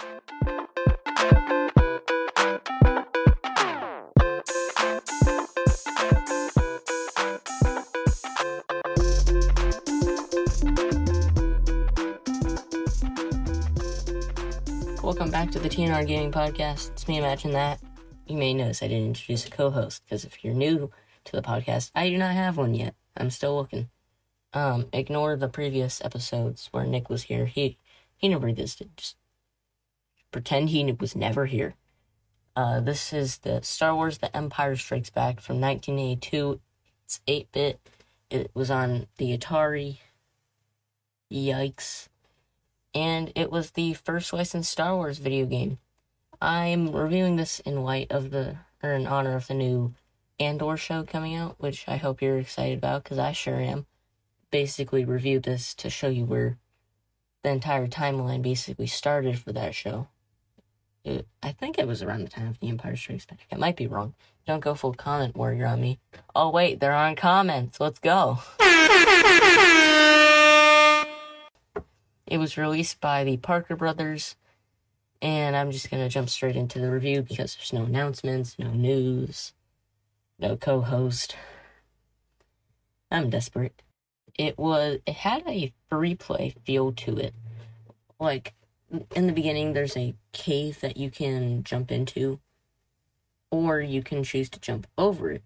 Welcome back to the TNR Gaming Podcast. It's me, Imagine That. You may notice I didn't introduce a co host because if you're new to the podcast, I do not have one yet. I'm still looking. Um, ignore the previous episodes where Nick was here. He he never existed. Just pretend he was never here. Uh, this is the Star Wars: The Empire Strikes Back from 1982. It's 8-bit. It was on the Atari. Yikes and it was the first licensed Star Wars video game. I'm reviewing this in light of the, or in honor of the new Andor show coming out, which I hope you're excited about, because I sure am. Basically, reviewed this to show you where the entire timeline basically started for that show. It, I think it was around the time of The Empire Strikes Back. I might be wrong. Don't go full comment warrior on me. Oh, wait, there aren't comments. Let's go. It was released by the Parker Brothers, and I'm just gonna jump straight into the review because there's no announcements, no news, no co-host. I'm desperate. It was it had a free play feel to it. Like in the beginning there's a cave that you can jump into or you can choose to jump over it.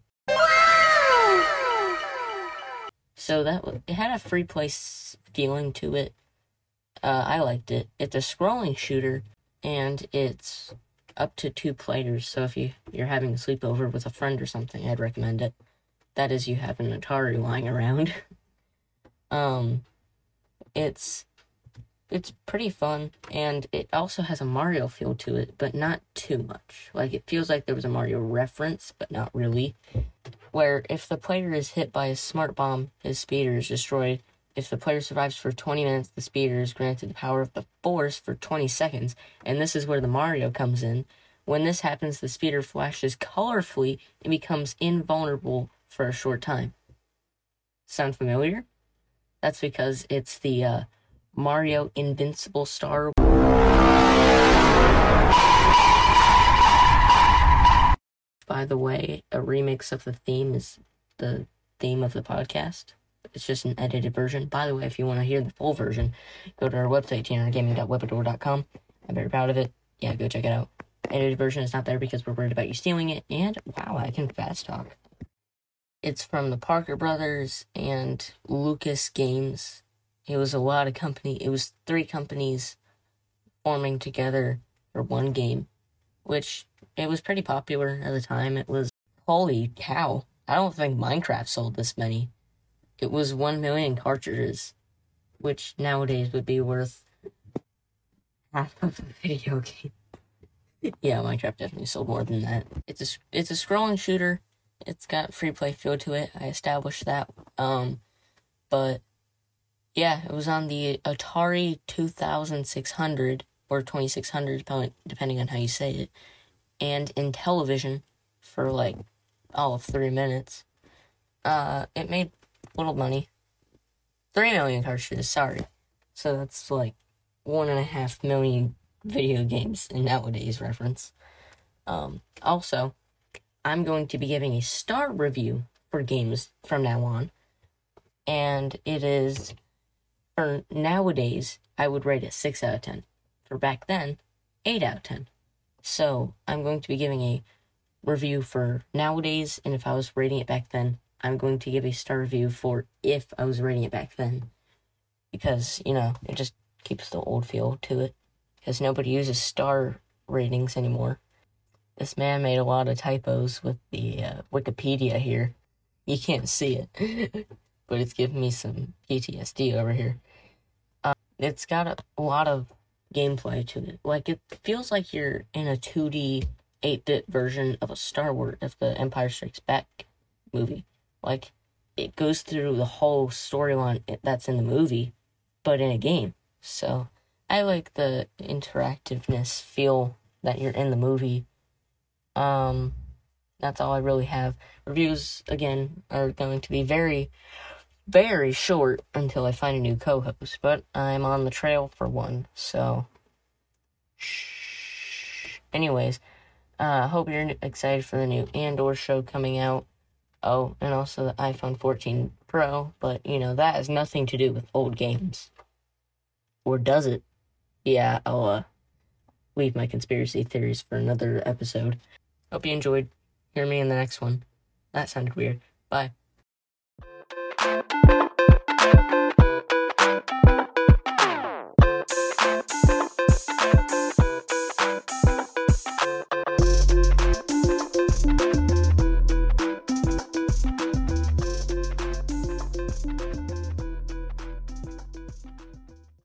So that it had a free play feeling to it uh, I liked it. It's a scrolling shooter, and it's up to two players. So if you you're having a sleepover with a friend or something, I'd recommend it. That is, you have an Atari lying around. um, it's it's pretty fun, and it also has a Mario feel to it, but not too much. Like it feels like there was a Mario reference, but not really. Where if the player is hit by a smart bomb, his speeder is destroyed, if the player survives for 20 minutes, the speeder is granted the power of the Force for 20 seconds, and this is where the Mario comes in. When this happens, the speeder flashes colorfully and becomes invulnerable for a short time. Sound familiar? That's because it's the uh, Mario Invincible Star. By the way, a remix of the theme is the theme of the podcast. It's just an edited version. By the way, if you want to hear the full version, go to our website, tnrgaming.webador.com. I'm very proud of it. Yeah, go check it out. Edited version is not there because we're worried about you stealing it. And wow, I can fast talk. It's from the Parker Brothers and Lucas Games. It was a lot of company. It was three companies forming together for one game, which it was pretty popular at the time. It was holy cow. I don't think Minecraft sold this many it was 1 million cartridges, which nowadays would be worth half of a video game. yeah, Minecraft definitely sold more than that. It's a, it's a scrolling shooter. It's got free play feel to it. I established that. Um, but yeah, it was on the Atari 2600 or 2600, depending on how you say it, and Intellivision for like all of three minutes. Uh, it made little money. Three million cartridges, sorry. So that's like one and a half million video games in nowadays reference. Um, also, I'm going to be giving a star review for games from now on. And it is, for nowadays, I would rate it 6 out of 10. For back then, 8 out of 10. So I'm going to be giving a review for nowadays, and if I was rating it back then, I'm going to give a star review for if I was rating it back then. Because, you know, it just keeps the old feel to it. Because nobody uses star ratings anymore. This man made a lot of typos with the uh, Wikipedia here. You can't see it, but it's giving me some PTSD over here. It's got a, a lot of gameplay to it. Like, it feels like you're in a 2D 8 bit version of a Star Wars, of the Empire Strikes Back movie. Like, it goes through the whole storyline that's in the movie, but in a game. So, I like the interactiveness feel that you're in the movie. Um, that's all I really have. Reviews, again, are going to be very, very short until I find a new co host, but I'm on the trail for one, so. Shh. Anyways, uh, hope you're excited for the new Andor show coming out. Oh, and also the iPhone 14 Pro, but you know, that has nothing to do with old games. Or does it? Yeah, I'll uh, leave my conspiracy theories for another episode. Hope you enjoyed. Hear me in the next one. That sounded weird. Bye.